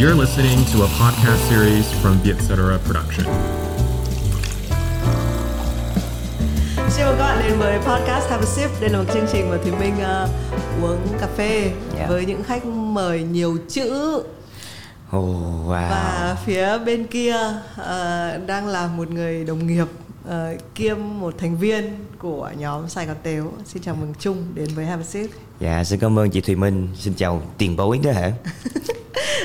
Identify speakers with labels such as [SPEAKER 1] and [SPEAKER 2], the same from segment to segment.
[SPEAKER 1] You're listening to a podcast series from Vietcetera Production.
[SPEAKER 2] Xin mời các bạn đến với podcast Have a Sip. Đây là một chương trình mà Thùy Minh uh, uống cà phê
[SPEAKER 3] Dạ.
[SPEAKER 2] với những khách mời nhiều chữ
[SPEAKER 3] Oh, wow.
[SPEAKER 2] và phía bên kia uh, đang là một người đồng nghiệp uh, kiêm một thành viên của nhóm Sài Gòn Tếu. Xin chào mừng Trung đến với Have a Sip.
[SPEAKER 3] Dạ, xin cảm ơn chị Thùy Minh. Xin chào tiền bối đó hả?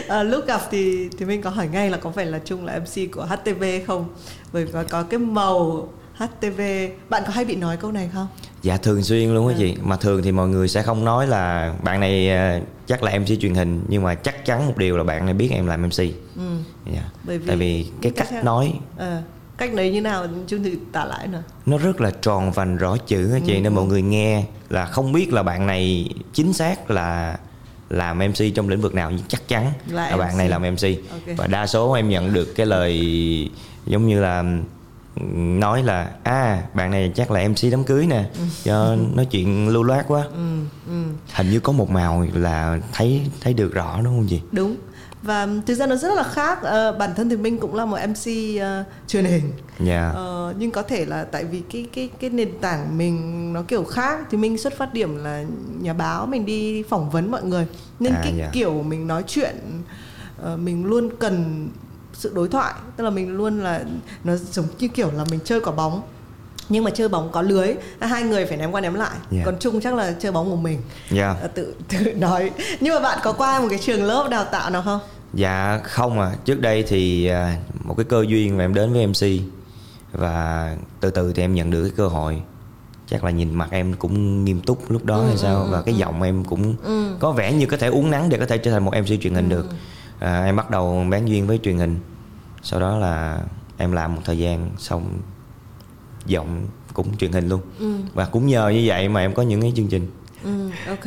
[SPEAKER 2] À, lúc gặp thì thì mình có hỏi ngay là có phải là Trung là MC của HTV không? Bởi vì có, có cái màu HTV. Bạn có hay bị nói câu này không?
[SPEAKER 3] Dạ thường xuyên luôn á chị. Mà thường thì mọi người sẽ không nói là bạn này à, chắc là MC truyền hình nhưng mà chắc chắn một điều là bạn này biết em làm MC.
[SPEAKER 2] Ừ.
[SPEAKER 3] Dạ.
[SPEAKER 2] Bởi vì
[SPEAKER 3] Tại vì cái
[SPEAKER 2] cách
[SPEAKER 3] cách nói
[SPEAKER 2] Ờ, cách đấy như nào Trung thử tả lại nữa.
[SPEAKER 3] nó rất là tròn vành rõ chữ á chị nên mọi người nghe là không biết là bạn này chính xác là làm MC trong lĩnh vực nào nhưng chắc chắn
[SPEAKER 2] Là
[SPEAKER 3] là, bạn này làm MC
[SPEAKER 2] Ok.
[SPEAKER 3] và đa số em nhận được cái lời giống như là nói là à bạn này chắc là MC đám cưới nè cho nói chuyện lưu loát quá
[SPEAKER 2] Ừ, ừ.
[SPEAKER 3] hình như có một màu là thấy thấy được rõ đúng không chị
[SPEAKER 2] Đúng. Và thực ra nó rất là khác. Ờ, bản thân thì mình cũng là một MC ờ, truyền hình.
[SPEAKER 3] dạ
[SPEAKER 2] Ờ, nhưng có thể là tại vì cái cái cái nền tảng mình nó kiểu khác thì mình xuất phát điểm là nhà báo mình đi phỏng vấn mọi người nên
[SPEAKER 3] À,
[SPEAKER 2] cái
[SPEAKER 3] dạ.
[SPEAKER 2] kiểu mình nói chuyện ờ, mình luôn cần sự đối thoại tức là mình luôn là nó giống như kiểu là mình chơi quả bóng nhưng mà chơi bóng có lưới hai người phải ném qua ném lại
[SPEAKER 3] Dạ.
[SPEAKER 2] còn chung chắc là chơi bóng một mình Ờ, tự tự nói nhưng mà bạn có qua một cái trường lớp đào tạo nào không
[SPEAKER 3] Dạ không à, trước đây thì à, một cái cơ duyên mà em đến với MC và từ từ thì em nhận được cái cơ hội. Chắc là nhìn mặt em cũng nghiêm túc lúc đó hay sao và cái giọng em cũng có vẻ như có thể uống nắng để có thể trở thành một MC truyền hình được. À, em bắt đầu bán duyên với truyền hình. Sau đó là em làm một thời gian xong giọng cũng truyền hình luôn. Và cũng nhờ như vậy mà em có những cái chương trình.
[SPEAKER 2] Ừ, ok.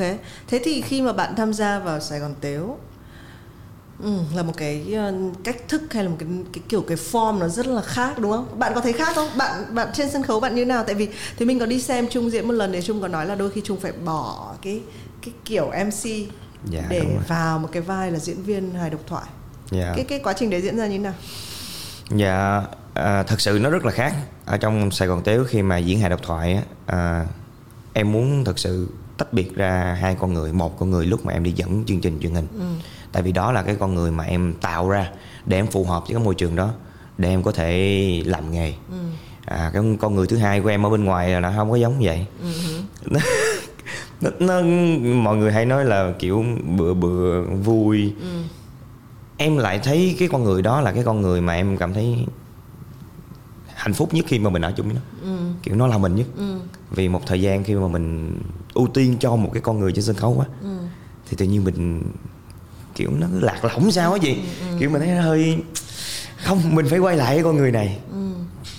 [SPEAKER 2] Thế thì khi mà bạn tham gia vào Sài Gòn Tếu ừ, là một cái ờ, cách thức hay là một cái cái kiểu cái form nó rất là khác đúng không? Bạn có thấy khác không? Bạn bạn trên sân khấu bạn như nào? Tại vì thì mình có đi xem Trung diễn một lần thì Trung có nói là đôi khi Trung phải bỏ cái cái kiểu MC
[SPEAKER 3] Dạ,
[SPEAKER 2] để vào một cái vai là diễn viên hài độc thoại.
[SPEAKER 3] Dạ.
[SPEAKER 2] Cái cái quá trình đấy diễn ra như thế nào?
[SPEAKER 3] Dạ, à, thật sự nó rất là khác ở trong Sài Gòn Tếu khi mà diễn hài độc thoại á, à, em muốn thật sự tách biệt ra hai con người, một con người lúc mà em đi dẫn chương trình truyền hình, tại vì đó là cái con người mà em tạo ra để em phù hợp với cái môi trường đó để em có thể làm nghề. À, cái con người thứ hai của em ở bên ngoài là nó không có giống vậy. nó, nó, nó mọi người hay nói là kiểu bựa bựa vui. Em lại thấy cái con người đó là cái con người mà em cảm thấy hạnh phúc nhất khi mà mình ở chung với nó. Kiểu nó là mình nhất. Vì một thời gian khi mà mình ưu tiên cho một cái con người trên sân khấu quá thì tự nhiên mình kiểu nó cứ lạc lõng sao á chị. Kiểu mình thấy nó hơi không mình phải quay lại cái con người này.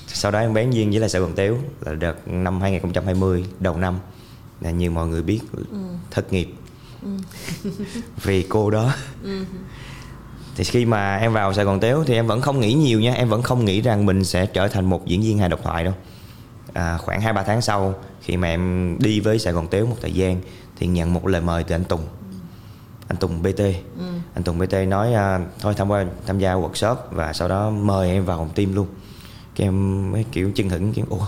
[SPEAKER 3] Sau đó em bán duyên với lại Sài Gòn Tếu là đợt năm 2020 đầu năm. Là như mọi người biết thất nghiệp. Vì cô đó. Thì khi mà em vào Sài Gòn Tếu thì em vẫn không nghĩ nhiều nha. Em vẫn không nghĩ rằng mình sẽ trở thành một diễn viên hài độc thoại đâu. À, khoảng hai ba tháng sau khi mà em đi với Sài Gòn Tếu một thời gian thì nhận một lời mời từ anh Tùng anh Tùng BT anh Tùng BT nói à, thôi tham gia tham gia workshop. Và sau đó mời em vào phòng team luôn. Cái em mới kiểu chân hững kiểu ủa?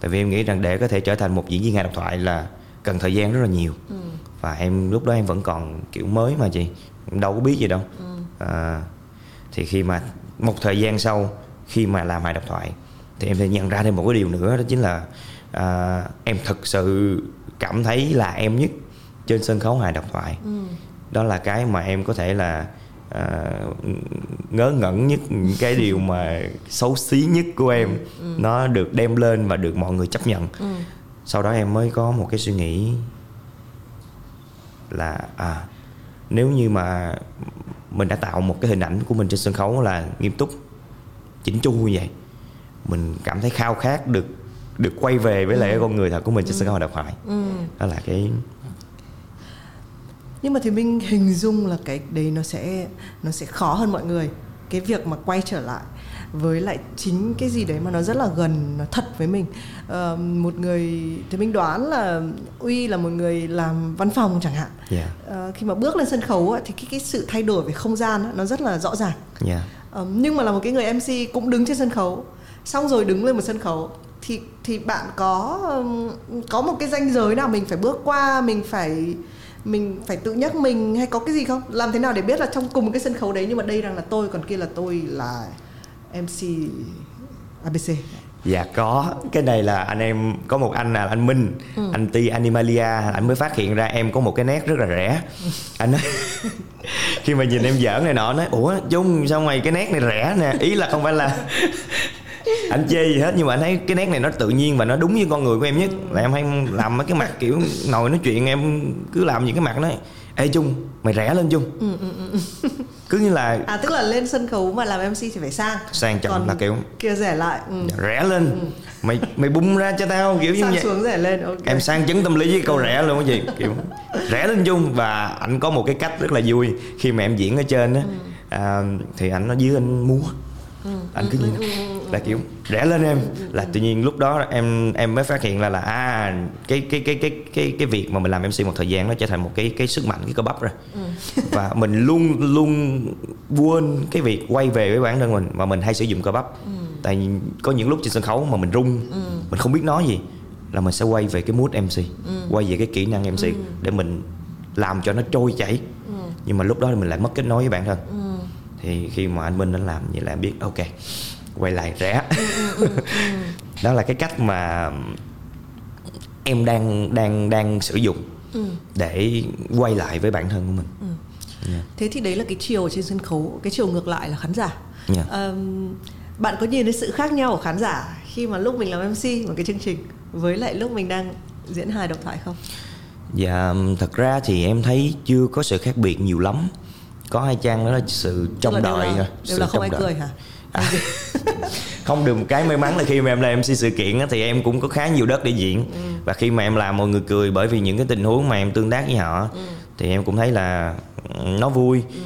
[SPEAKER 3] Tại vì em nghĩ rằng để có thể trở thành một diễn viên hài độc thoại là cần thời gian rất là nhiều. Và em lúc đó em vẫn còn kiểu mới mà chị đâu có biết gì đâu. À, thì khi mà một thời gian sau khi mà làm hài độc thoại thì em sẽ nhận ra thêm một cái điều nữa đó chính là à, em thực sự cảm thấy là em nhất trên sân khấu hài độc thoại đó là cái mà em có thể là à, ngớ ngẩn nhất những cái điều mà xấu xí nhất của em. Nó được đem lên và được mọi người chấp nhận. Sau đó em mới có một cái suy nghĩ là à nếu như mà mình đã tạo một cái hình ảnh của mình trên sân khấu là nghiêm túc chỉnh chu như vậy mình cảm thấy khao khát được được quay về với lại cái con người thật của mình trên sân khấu độc thoại đó là cái
[SPEAKER 2] nhưng mà thì mình hình dung là cái đấy nó sẽ nó sẽ khó hơn mọi người. Cái việc mà quay trở lại với lại chính cái gì đấy mà nó rất là gần nó thật với mình. Uh, một người thì mình đoán là uy là một người làm văn phòng chẳng hạn.
[SPEAKER 3] Yeah.
[SPEAKER 2] uh, khi mà bước lên sân khấu thì cái cái sự thay đổi về không gian nó rất là rõ ràng.
[SPEAKER 3] Yeah.
[SPEAKER 2] uh, nhưng mà là một cái người mc cũng đứng trên sân khấu. Xong rồi đứng lên một sân khấu thì thì bạn có có một cái ranh giới nào mình phải bước qua mình phải mình phải tự nhắc mình hay có cái gì không? Làm thế nào để biết là trong cùng cái sân khấu đấy nhưng mà đây rằng là tôi còn kia là tôi là mc abc
[SPEAKER 3] Dạ có. Cái này là anh em Có một anh là anh Minh ừ. Anh Ti Animalia. Anh mới phát hiện ra em có một cái nét rất là rẻ. Anh nói Khi mà nhìn em giỡn này nọ nói Ủa Trung sao mày cái nét này rẻ nè? Ý là không phải là anh chê gì hết nhưng mà anh thấy cái nét này nó tự nhiên và nó đúng với con người của em nhất là em hay làm mấy cái mặt kiểu ngồi nói chuyện em cứ làm những cái mặt đó ê chung mày rẻ lên chung ừ, ừ, ừ. cứ như là
[SPEAKER 2] à tức là lên sân khấu mà làm mc thì phải sang
[SPEAKER 3] sang trọng Còn là kiểu
[SPEAKER 2] kia rẻ lại ừ.
[SPEAKER 3] rẻ lên ừ. mày mày bung ra cho tao kiểu như
[SPEAKER 2] vậy xuống rẻ lên okay.
[SPEAKER 3] em sang chứng tâm lý với câu rẻ luôn cái gì kiểu rẻ lên chung và anh có một cái cách rất là vui khi mà em diễn ở trên á ừ. à, thì anh nó dưới anh múa ừ. anh cứ như là kiểu rẻ lên em. Là tự nhiên lúc đó em em mới phát hiện là là à cái cái cái cái cái cái việc mà mình làm mc một thời gian nó trở thành một cái cái sức mạnh cái cơ bắp rồi. Ừ. và mình luôn luôn quên cái việc quay về với bản thân mình mà mình hay sử dụng cơ bắp. Ừ. tại có những lúc trên sân khấu mà mình rung ừ. mình không biết nói gì là mình sẽ quay về cái mood mc quay về cái kỹ năng mc để mình làm cho nó trôi chảy. Nhưng mà lúc đó mình lại mất kết nối với bản thân. Thì khi mà anh minh anh làm vậy là em biết ok quay lại rẻ ừ, ừ, ừ, đó là cái cách mà em đang đang đang sử dụng để quay lại với bản thân của mình
[SPEAKER 2] yeah. Dạ. thế thì đấy là cái chiều trên sân khấu cái chiều ngược lại là khán giả yeah. Dạ. um, bạn có nhìn thấy sự khác nhau của khán giả khi mà lúc mình làm mc một cái chương trình với lại lúc mình đang diễn hài độc thoại không
[SPEAKER 3] dạ thật ra thì em thấy chưa có sự khác biệt nhiều lắm có hai trang đó là sự trông đợi
[SPEAKER 2] đều là, đều là không ai đợi. cười hả à,
[SPEAKER 3] không được một cái may mắn là khi mà em làm MC sự kiện á, thì em cũng có khá nhiều đất để diễn ừ. và khi mà em làm mọi người cười bởi vì những cái tình huống mà em tương tác với họ ừ. thì em cũng thấy là nó vui ừ.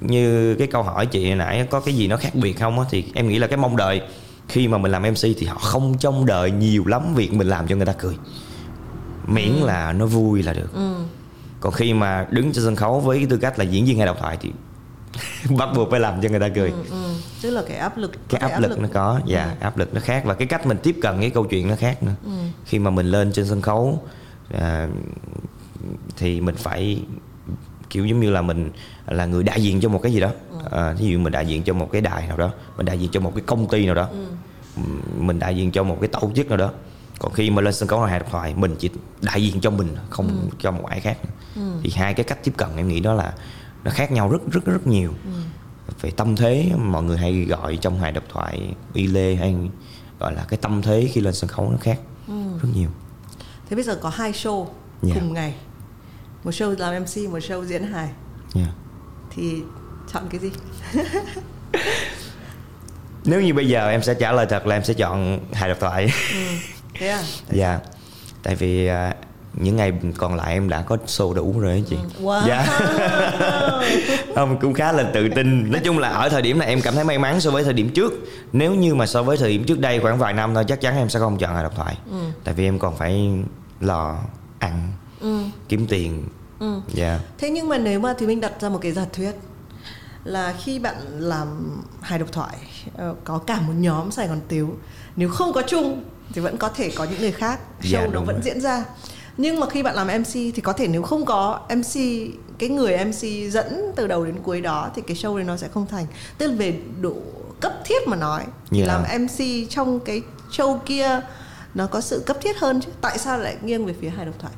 [SPEAKER 3] như cái câu hỏi chị hồi nãy có cái gì nó khác biệt không á thì em nghĩ là cái mong đợi khi mà mình làm MC thì họ không trông đợi nhiều lắm việc mình làm cho người ta cười miễn ừ. là nó vui là được ừ. còn khi mà đứng trên sân khấu với cái tư cách là diễn viên hay độc thoại thì bắt buộc phải làm cho người ta cười ừ,
[SPEAKER 2] ừ. tức là cái áp lực
[SPEAKER 3] cái áp, áp lực, lực nó có dạ ừ. áp lực nó khác và cái cách mình tiếp cận cái câu chuyện nó khác nữa ừ. khi mà mình lên trên sân khấu à, thì mình phải kiểu giống như là mình là người đại diện cho một cái gì đó ừ. à, ví dụ mình đại diện cho một cái đài nào đó mình đại diện cho một cái công ty nào đó ừ. mình đại diện cho một cái tổ chức nào đó còn khi mà lên sân khấu hài độc thoại mình chỉ đại diện cho mình không ừ. cho một ai khác ừ. thì hai cái cách tiếp cận em nghĩ đó là nó khác nhau rất rất rất nhiều ừ. về tâm thế mọi người hay gọi trong hài độc thoại uy lê hay gọi là cái tâm thế khi lên sân khấu nó khác ừ. rất nhiều
[SPEAKER 2] thế bây giờ có hai show yeah. Dạ. cùng ngày một show làm mc một show diễn hài yeah. Dạ. thì chọn cái gì
[SPEAKER 3] nếu như bây giờ em sẽ trả lời thật là em sẽ chọn hài độc thoại ừ.
[SPEAKER 2] thế à
[SPEAKER 3] dạ tại vì à, những ngày còn lại em đã có show đủ rồi ấy chị
[SPEAKER 2] ừ, wow. dạ
[SPEAKER 3] không cũng khá là tự tin nói chung là ở thời điểm này em cảm thấy may mắn so với thời điểm trước nếu như mà so với thời điểm trước đây khoảng vài năm thôi chắc chắn em sẽ không chọn hài độc thoại ừ. tại vì em còn phải lo ăn ừ. kiếm tiền
[SPEAKER 2] ừ. yeah. thế nhưng mà nếu mà thì mình đặt ra một cái giả thuyết là khi bạn làm hài độc thoại ờ, có cả một nhóm Sài Gòn Tiếu nếu không có chung thì vẫn có thể có những người khác show dạ, nó vẫn rồi. diễn ra nhưng mà khi bạn làm MC thì có thể nếu không có MC cái người MC dẫn từ đầu đến cuối đó thì cái show này nó sẽ không thành tức là về độ cấp thiết mà nói yeah. làm MC trong cái show kia nó có sự cấp thiết hơn chứ tại sao lại nghiêng về phía hài độc thoại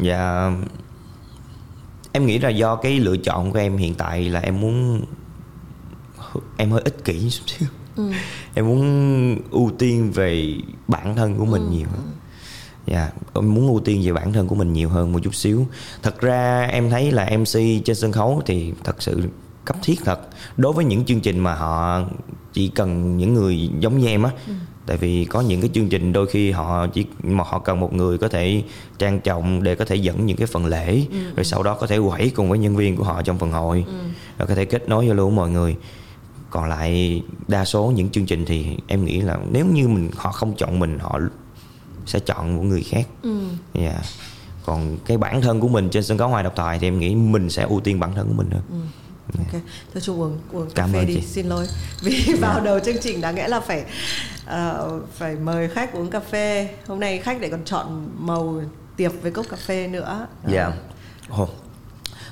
[SPEAKER 3] dạ em nghĩ là do cái lựa chọn của em hiện tại là em muốn em hơi ích kỷ chút xíu ừ. em muốn ưu tiên về bản thân của mình ừ. nhiều hơn dạ yeah, muốn ưu tiên về bản thân của mình nhiều hơn một chút xíu thật ra em thấy là mc trên sân khấu thì thật sự cấp thiết thật đối với những chương trình mà họ chỉ cần những người giống như em á ừ. tại vì có những cái chương trình đôi khi họ chỉ mà họ cần một người có thể trang trọng để có thể dẫn những cái phần lễ ừ. rồi sau đó có thể quẩy cùng với nhân viên của họ trong phần hội ừ. rồi có thể kết nối giao lưu với mọi người còn lại đa số những chương trình thì em nghĩ là nếu như mình họ không chọn mình họ sẽ chọn một người khác
[SPEAKER 2] ừ.
[SPEAKER 3] Dạ. còn cái bản thân của mình trên sân khấu ngoài độc thoại thì em nghĩ mình sẽ ưu tiên bản thân của mình hơn
[SPEAKER 2] Ok, thôi chung uống uống cà phê đi,
[SPEAKER 3] chị.
[SPEAKER 2] xin lỗi vì vào đầu chương trình đáng lẽ là phải ờ, phải mời khách uống cà phê. Hôm nay khách lại còn chọn màu tiệp với cốc cà phê nữa.
[SPEAKER 3] Dạ Ồ,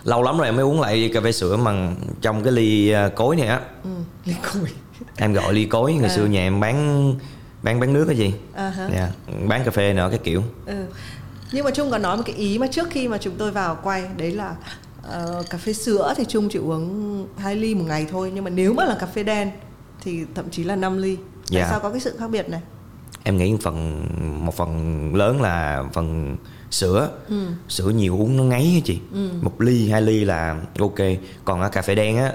[SPEAKER 3] lâu lắm rồi em mới uống lại cà phê sữa mà trong cái ly à, cối này á
[SPEAKER 2] Ừ, ly cùi.
[SPEAKER 3] em gọi ly cối ngày xưa nhà em bán bán bán nước cái gì
[SPEAKER 2] À hả.
[SPEAKER 3] dạ bán cà phê nữa cái kiểu
[SPEAKER 2] Ừ. Nhưng mà Trung có nói một cái ý mà trước khi mà chúng tôi vào quay đấy là ờ, cà phê sữa thì Trung chỉ uống 2 ly một ngày thôi nhưng mà nếu mà là cà phê đen thì thậm chí là 5 ly. Tại
[SPEAKER 3] Dạ.
[SPEAKER 2] sao có cái sự khác biệt này?
[SPEAKER 3] em nghĩ một phần một phần lớn là phần sữa
[SPEAKER 2] Ừ.
[SPEAKER 3] sữa nhiều uống nó ngấy á chị một ly hai ly là ok còn ở cà phê đen á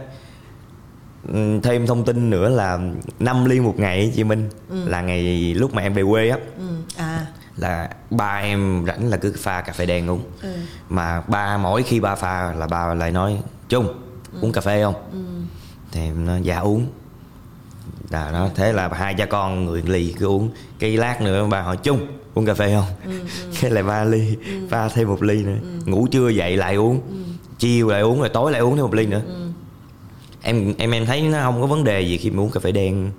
[SPEAKER 3] thêm thông tin nữa là 5 ly một ngày chị Minh là ngày lúc mà em về quê á.
[SPEAKER 2] Ừ. À.
[SPEAKER 3] là ba em rảnh là cứ pha cà phê đen uống.
[SPEAKER 2] Ừ.
[SPEAKER 3] mà ba mỗi khi ba pha là ba lại nói chung uống cà phê không? Thì em nói dạ uống. Là đó thế là hai cha con người lì cứ uống. Cái lát nữa ba hỏi chung uống cà phê không? Cái lại ba ly pha thêm một ly nữa. Ngủ trưa dậy lại uống. Chiều lại uống rồi tối lại uống thêm một ly nữa em em em thấy nó không có vấn đề gì khi mà uống cà phê đen.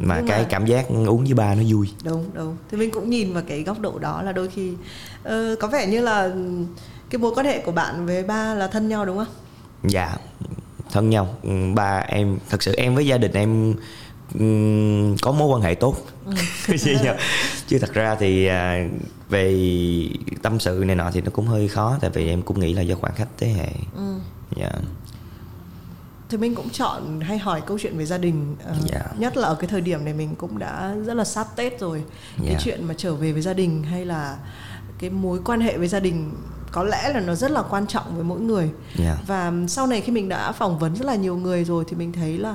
[SPEAKER 3] Mà
[SPEAKER 2] nhưng
[SPEAKER 3] cái
[SPEAKER 2] mà-
[SPEAKER 3] cảm giác uống với ba nó vui.
[SPEAKER 2] Đúng đúng. Thì mình cũng nhìn vào cái góc độ đó là đôi khi ờ, có vẻ như là cái mối quan hệ của bạn với ba là thân nhau đúng không?
[SPEAKER 3] Dạ thân nhau. Ừ, ba em thật sự em với gia đình em ừm, có mối quan hệ tốt. Chứ, chứ thật ra thì à, về tâm sự này nọ thì nó cũng hơi khó tại vì em cũng nghĩ là do khoảng cách thế hệ. Dạ
[SPEAKER 2] thì mình cũng chọn hay hỏi câu chuyện về gia đình ờ,
[SPEAKER 3] Dạ.
[SPEAKER 2] nhất là ở cái thời điểm này mình cũng đã rất là sát tết rồi cái
[SPEAKER 3] Dạ.
[SPEAKER 2] chuyện mà trở về với gia đình hay là cái mối quan hệ với gia đình có lẽ là nó rất là quan trọng với mỗi người
[SPEAKER 3] Dạ.
[SPEAKER 2] và sau này khi mình đã phỏng vấn rất là nhiều người rồi thì mình thấy là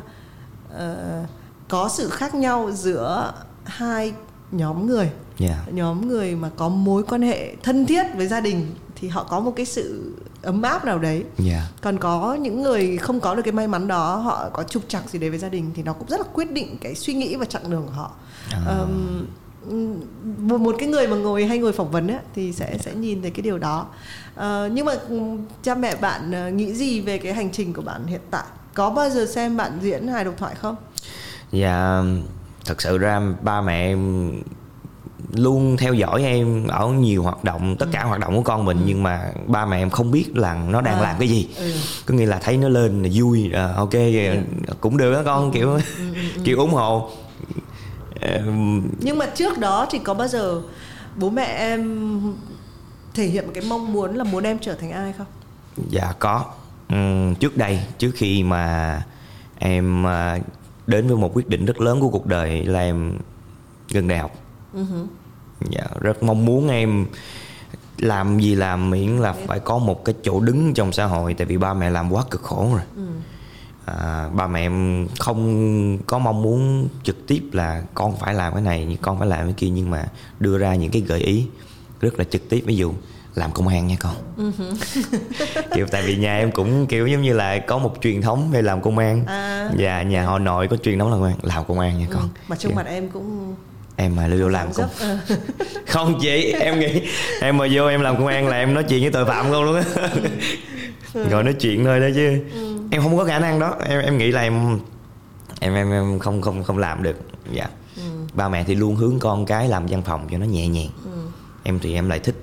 [SPEAKER 2] ờ, có sự khác nhau giữa hai nhóm người
[SPEAKER 3] dạ
[SPEAKER 2] nhóm người mà có mối quan hệ thân thiết với gia đình thì họ có một cái sự ấm áp nào đấy.
[SPEAKER 3] Dạ.
[SPEAKER 2] Còn có những người không có được cái may mắn đó họ có trục trặc gì đấy với gia đình thì nó cũng rất là quyết định cái suy nghĩ và chặng đường của họ.
[SPEAKER 3] À.
[SPEAKER 2] Ờm, một một cái người mà ngồi hay ngồi phỏng vấn ấy, thì sẽ sẽ nhìn thấy cái điều đó. Ờ, nhưng mà cha mẹ bạn ờ, nghĩ gì về cái hành trình của bạn hiện tại? Có bao giờ xem bạn diễn hài độc thoại không?
[SPEAKER 3] Dạ thật sự ra ba mẹ em luôn theo dõi em ở nhiều hoạt động tất cả hoạt động của con mình nhưng mà ba mẹ em không biết là nó đang
[SPEAKER 2] À,
[SPEAKER 3] làm cái gì.
[SPEAKER 2] ừ.
[SPEAKER 3] có nghĩa là thấy nó lên là vui à, ok cũng được đó con kiểu kiểu ủng hộ.
[SPEAKER 2] Nhưng mà trước đó thì có bao giờ bố mẹ em thể hiện một cái mong muốn là muốn em trở thành ai không?
[SPEAKER 3] Dạ có. Ừm, Trước đây Trước khi mà Em à, đến với một quyết định rất lớn của cuộc đời Là em gần đại học Dạ rất mong muốn em Làm gì làm miễn là phải có một cái chỗ đứng trong xã hội Tại vì ba mẹ làm quá cực khổ rồi. À, Ba mẹ em không có mong muốn trực tiếp là Con phải làm cái này Con phải làm cái kia Nhưng mà đưa ra những cái gợi ý Rất là trực tiếp. Ví dụ làm công an nha con. Kiểu tại vì nhà em cũng kiểu giống như là có một truyền thống về làm công an.
[SPEAKER 2] À.
[SPEAKER 3] và nhà họ nội có truyền thống làm công an làm công an nha con.
[SPEAKER 2] mà trong
[SPEAKER 3] Kiểu,
[SPEAKER 2] mặt em cũng
[SPEAKER 3] em mà vô làm
[SPEAKER 2] dấp ờ.
[SPEAKER 3] không chị em nghĩ em mà vô em làm công an là em nói chuyện với tội phạm luôn luôn á. Rồi nói chuyện thôi đó chứ. Em không có khả năng đó. Em em nghĩ là em em em, em không không không làm được. Dạ. Ba mẹ thì luôn hướng con cái làm văn phòng cho nó nhẹ nhàng. Em thì em lại thích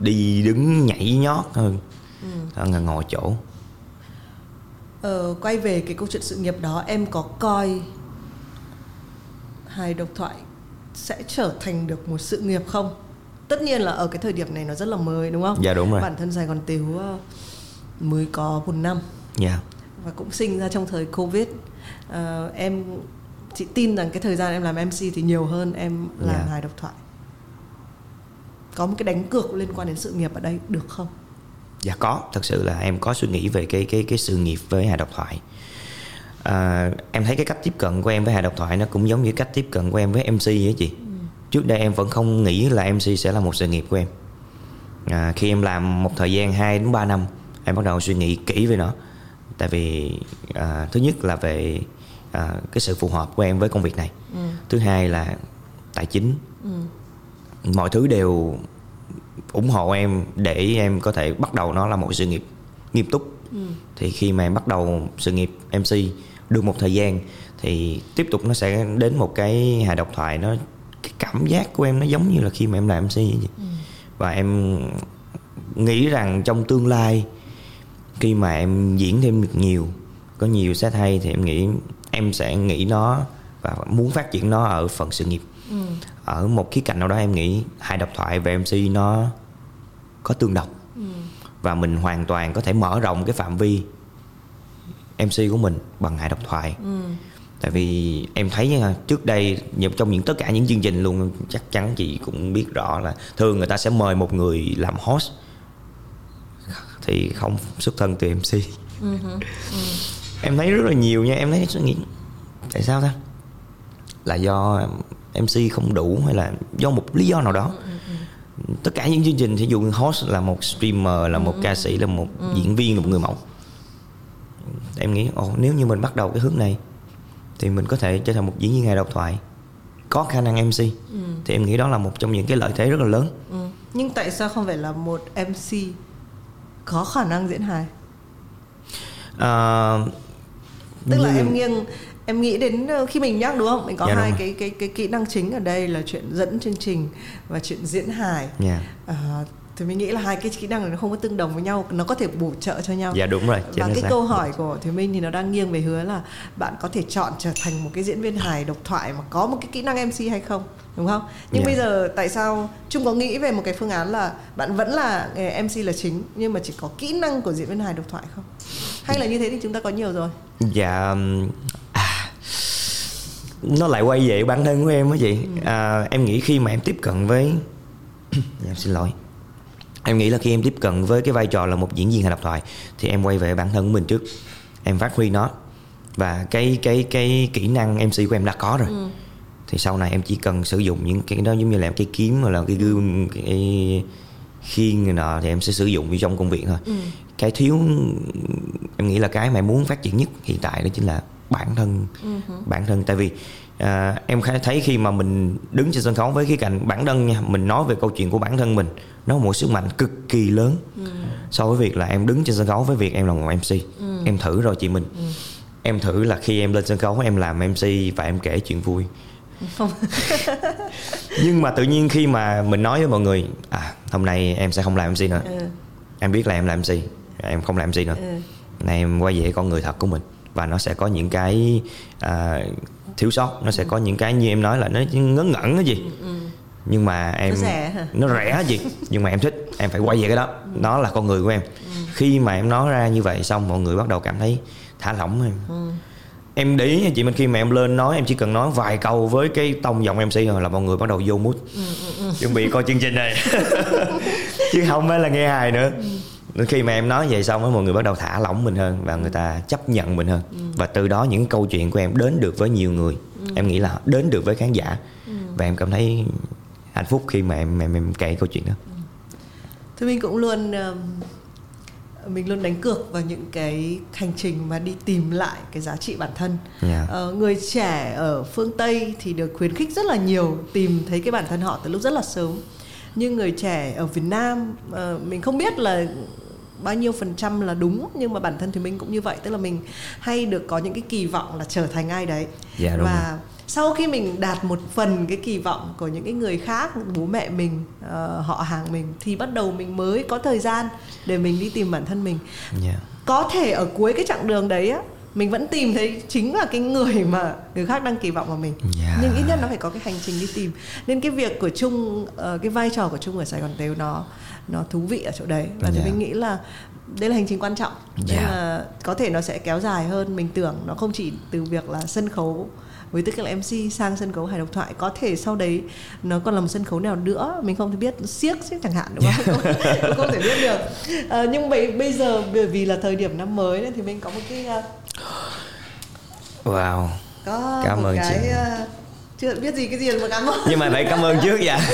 [SPEAKER 3] đi đứng nhảy nhót hơn. Hơn là ngồi chỗ.
[SPEAKER 2] Ờ, quay về cái câu chuyện sự nghiệp đó em có coi hài độc thoại sẽ trở thành được một sự nghiệp không? Tất nhiên là ở cái thời điểm này nó rất là mới đúng không?
[SPEAKER 3] Dạ, đúng rồi.
[SPEAKER 2] bản thân sài gòn tiếu ờ, mới có một năm.
[SPEAKER 3] Dạ.
[SPEAKER 2] Và cũng sinh ra trong thời covid. Ờ, em chị tin rằng cái thời gian em làm mc thì nhiều hơn em làm
[SPEAKER 3] Dạ.
[SPEAKER 2] hài độc thoại. Có một cái đánh cược liên quan đến sự nghiệp ở đây được không?
[SPEAKER 3] Dạ có, thật sự là em có suy nghĩ về cái cái cái sự nghiệp với hài độc thoại. À, em thấy cái cách tiếp cận của em với hài độc thoại nó cũng giống như cách tiếp cận của em với MC ấy chị. Trước đây em vẫn không nghĩ là MC sẽ là một sự nghiệp của em. À, khi em làm một thời gian 2 đến 3 năm, em bắt đầu suy nghĩ kỹ về nó tại vì à, thứ nhất là về à, cái sự phù hợp của em với công việc này
[SPEAKER 2] ừ.
[SPEAKER 3] thứ hai là tài chính
[SPEAKER 2] Ừ.
[SPEAKER 3] mọi thứ đều ủng hộ em để em có thể bắt đầu nó là một sự nghiệp nghiêm túc
[SPEAKER 2] Ừ.
[SPEAKER 3] thì khi mà em bắt đầu sự nghiệp MC được một thời gian thì tiếp tục nó sẽ đến một cái hài độc thoại nó cái cảm giác của em nó giống như là khi mà em làm MC vậy và em nghĩ rằng trong tương lai khi mà em diễn thêm được nhiều có nhiều set hay thì em nghĩ em sẽ nghĩ nó và muốn phát triển nó ở phần sự nghiệp
[SPEAKER 2] Ừ.
[SPEAKER 3] ở một khía cạnh nào đó em nghĩ hai độc thoại và MC nó có tương đồng
[SPEAKER 2] Ừ.
[SPEAKER 3] và mình hoàn toàn có thể mở rộng cái phạm vi MC của mình bằng hai độc thoại.
[SPEAKER 2] Ừ.
[SPEAKER 3] tại vì em thấy nha, trước đây trong những tất cả những chương trình luôn chắc chắn chị cũng biết rõ là thường người ta sẽ mời một người làm host. Thì không xuất thân từ MC
[SPEAKER 2] Ừ.
[SPEAKER 3] em thấy rất là nhiều nha em thấy suy nghĩ tại sao ta? Là do MC không đủ hay là do một lý do nào đó? Tất cả những chương trình dụ như host là một streamer là một ca sĩ là một diễn viên là một người mẫu em nghĩ ồ nếu như mình bắt đầu cái hướng này thì mình có thể trở thành một diễn viên hài độc thoại. Có khả năng MC thì em nghĩ đó là một trong những cái lợi thế rất là lớn.
[SPEAKER 2] Ừ. nhưng tại sao không phải là một MC có khả năng diễn hài?
[SPEAKER 3] À,
[SPEAKER 2] tức là
[SPEAKER 3] như-
[SPEAKER 2] em nghiêng em nghĩ đến ờ, khi mình nhắc đúng không? Mình có
[SPEAKER 3] Dạ,
[SPEAKER 2] hai cái cái cái kỹ năng chính ở đây là chuyện dẫn chương trình và chuyện diễn hài.
[SPEAKER 3] Dạ.
[SPEAKER 2] À, thì mình nghĩ là hai cái kỹ năng này nó không có tương đồng với nhau nó có thể bổ trợ cho nhau.
[SPEAKER 3] Dạ đúng rồi
[SPEAKER 2] và cái
[SPEAKER 3] xác.
[SPEAKER 2] câu hỏi của Thùy Minh thì nó đang nghiêng về hướng là bạn có thể chọn trở thành một cái diễn viên hài độc thoại mà có một cái kỹ năng MC hay không đúng không? Nhưng
[SPEAKER 3] Dạ.
[SPEAKER 2] bây giờ tại sao Trung có nghĩ về một cái phương án là bạn vẫn là nghề MC là chính nhưng mà chỉ có kỹ năng của diễn viên hài độc thoại không? Hay là như thế thì chúng ta có nhiều rồi?
[SPEAKER 3] Dạ à, nó lại quay về bản thân của em á chị. À, em nghĩ khi mà em tiếp cận với dạ, em xin lỗi em nghĩ là khi em tiếp cận với cái vai trò là một diễn viên hài độc thoại thì em quay về bản thân của mình trước. Em phát huy nó. Và cái cái cái kỹ năng MC của em đã có rồi. Thì sau này em chỉ cần sử dụng những cái đó giống như là cái kiếm hoặc là cái gương cái khiên này nọ thì em sẽ sử dụng trong công việc thôi. Cái thiếu em nghĩ là cái mà em muốn phát triển nhất hiện tại đó chính là bản thân bản thân. Tại vì à, em thấy khi mà mình đứng trên sân khấu với cái cạnh bản thân nha mình nói về câu chuyện của bản thân mình nó một sức mạnh cực kỳ lớn so với việc là em đứng trên sân khấu với việc em là một MC em thử rồi chị mình em thử là khi em lên sân khấu em làm MC và em kể chuyện vui. Nhưng mà tự nhiên khi mà mình nói với mọi người à hôm nay em sẽ không làm MC nữa.
[SPEAKER 2] Ừ.
[SPEAKER 3] em biết là em làm MC em không làm MC nữa.
[SPEAKER 2] Ừ.
[SPEAKER 3] này em quay về con người thật của mình và nó sẽ có những cái à, thiếu sót nó sẽ có những cái như em nói là nó ngớ ngẩn cái gì. Nhưng mà em
[SPEAKER 2] rẻ
[SPEAKER 3] nó rẻ gì nhưng mà em thích em phải quay về cái đó. Nó là con người của em. Khi mà em nói ra như vậy xong mọi người bắt đầu cảm thấy thả lỏng em. Em để ý nha chị mình khi mà em lên nói em chỉ cần nói vài câu với cái tông giọng MC thôi là mọi người bắt đầu vô mood. Chuẩn bị coi chương trình này. Chứ không phải là nghe hài nữa khi mà em nói vậy xong á mọi người bắt đầu thả lỏng mình hơn và người ta chấp nhận mình hơn. Và từ đó những câu chuyện của em đến được với nhiều người. Em nghĩ là đến được với khán giả. Và em cảm thấy hạnh phúc khi mà em em, em kể câu chuyện đó.
[SPEAKER 2] Thì mình cũng luôn um, mình luôn đánh cược vào những cái hành trình mà đi tìm lại cái giá trị bản thân.
[SPEAKER 3] Dạ.
[SPEAKER 2] Ờ, người trẻ ở phương Tây thì được khuyến khích rất là nhiều tìm thấy cái bản thân họ từ lúc rất là sớm. Nhưng người trẻ ở Việt Nam ờ, mình không biết là bao nhiêu phần trăm là đúng nhưng mà bản thân thì mình cũng như vậy. Tức là mình hay được có những cái kỳ vọng là trở thành ai đấy.
[SPEAKER 3] Dạ, đúng
[SPEAKER 2] và sau khi mình đạt một phần cái kỳ vọng của những cái người khác bố mẹ mình ờ, họ hàng mình thì bắt đầu mình mới có thời gian để mình đi tìm bản thân mình.
[SPEAKER 3] Dạ.
[SPEAKER 2] có thể ở cuối cái chặng đường đấy á mình vẫn tìm thấy chính là cái người mà người khác đang kỳ vọng vào mình.
[SPEAKER 3] Dạ.
[SPEAKER 2] nhưng ít nhất nó phải có cái hành trình đi tìm. Nên cái việc của trung ờ, cái vai trò của trung ở sài gòn tếu nó nó thú vị ở chỗ đấy. Và thì
[SPEAKER 3] Dạ.
[SPEAKER 2] mình nghĩ là đây là hành trình quan trọng. Nên
[SPEAKER 3] Dạ.
[SPEAKER 2] là có thể nó sẽ kéo dài hơn. Mình tưởng nó không chỉ từ việc là sân khấu với tư cách là MC sang sân khấu hài độc thoại. Có thể sau đấy nó còn là một sân khấu nào nữa. Mình không thể biết. Siếc siếc chẳng hạn đúng không? Cũng không thể biết được. Ờ, nhưng bây, bây giờ bởi vì là thời điểm năm mới nên thì mình có một cái ờ,
[SPEAKER 3] wow.
[SPEAKER 2] Có
[SPEAKER 3] Cảm ơn
[SPEAKER 2] cái
[SPEAKER 3] chị.
[SPEAKER 2] ờ, chưa biết gì cái gì mà cảm ơn.
[SPEAKER 3] Nhưng mà phải cảm ơn trước dạ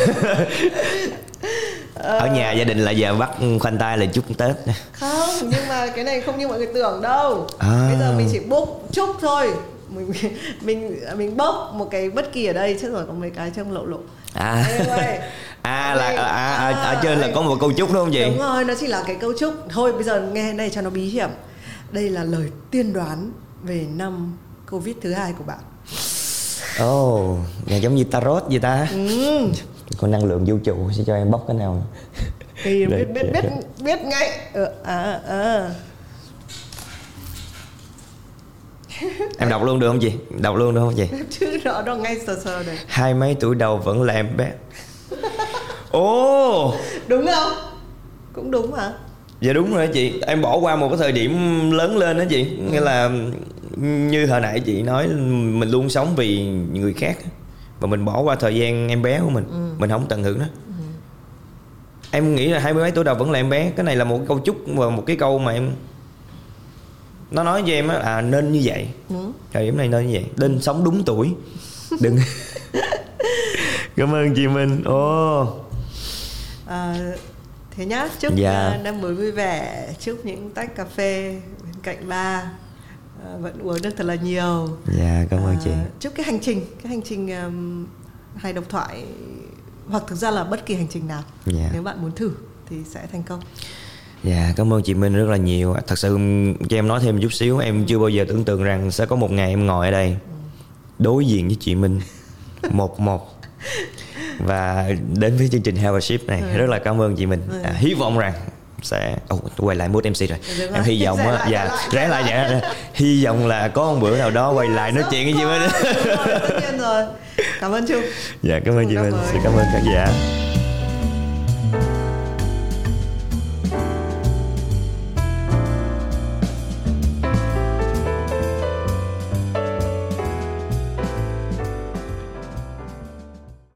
[SPEAKER 3] ở nhà gia đình là giờ bắt khoanh tay là chúc tết.
[SPEAKER 2] Không nhưng mà cái này không như mọi người tưởng đâu.
[SPEAKER 3] À.
[SPEAKER 2] bây giờ mình chỉ bốc chúc thôi. Mình mình mình bốc một cái bất kỳ ở đây chứ rồi có mấy cái trông lộ lộ.
[SPEAKER 3] À.
[SPEAKER 2] Anyway.
[SPEAKER 3] à là à, à, à, ở trên là có một câu chúc đúng không chị?
[SPEAKER 2] Đúng rồi nó chỉ là cái câu chúc. Thôi bây giờ nghe này cho nó bí hiểm đây là lời tiên đoán về năm covid thứ hai của bạn.
[SPEAKER 3] Ồ oh, nghe giống như tarot vậy ta.
[SPEAKER 2] Ừ.
[SPEAKER 3] có năng lượng vũ trụ sẽ cho em bóc cái nào?
[SPEAKER 2] Thì biết biết biết biết ngay. Ờ, à à.
[SPEAKER 3] Em đọc luôn được không chị? Đọc luôn được không chị?
[SPEAKER 2] Chứ nó nó ngay sờ sờ này.
[SPEAKER 3] Hai mấy tuổi đầu vẫn là em bé. Ồ!
[SPEAKER 2] Đúng không? Cũng đúng mà
[SPEAKER 3] dạ đúng rồi đó chị. Em bỏ qua một cái thời điểm lớn lên đó chị. Nghĩa là như hồi nãy chị nói mình luôn sống vì người khác và mình bỏ qua thời gian em bé của mình. Mình không tận hưởng nó. Em nghĩ là hai mươi mấy tuổi đầu vẫn là em bé. Cái này là một câu chúc và một cái câu mà em nó nói với em á à nên như vậy.
[SPEAKER 2] Ừ.
[SPEAKER 3] thời điểm này nên như vậy. Nên sống đúng tuổi. Đừng cảm ơn chị Minh. Ồ.
[SPEAKER 2] À, thế nhá chúc
[SPEAKER 3] Dạ.
[SPEAKER 2] à, năm mới vui vẻ chúc những tách cà phê bên cạnh ba à, vẫn uống được thật là nhiều.
[SPEAKER 3] Dạ cảm ơn
[SPEAKER 2] À,
[SPEAKER 3] chị.
[SPEAKER 2] chúc cái hành trình cái hành trình um, hay độc thoại hoặc thực ra là bất kỳ hành trình nào
[SPEAKER 3] Dạ.
[SPEAKER 2] nếu bạn muốn thử thì sẽ thành công.
[SPEAKER 3] Dạ cảm ơn chị Minh rất là nhiều. Thật sự cho em nói thêm chút xíu Em chưa bao giờ tưởng tượng rằng sẽ có một ngày em ngồi ở đây Đối diện với chị Minh. Một một Và đến với chương trình Have a Ship này Rất là cảm ơn chị Minh. À, Hy vọng rằng sẽ oh, quay lại mood MC rồi.
[SPEAKER 2] Được
[SPEAKER 3] em hy vọng á dạ
[SPEAKER 2] rẽ lại,
[SPEAKER 3] dạ hy vọng là có một bữa nào đó quay lại nói chuyện với chị
[SPEAKER 2] rồi. Cảm ơn Trung.
[SPEAKER 3] Dạ cảm ơn chị
[SPEAKER 2] mới.
[SPEAKER 3] xin cảm ơn các giả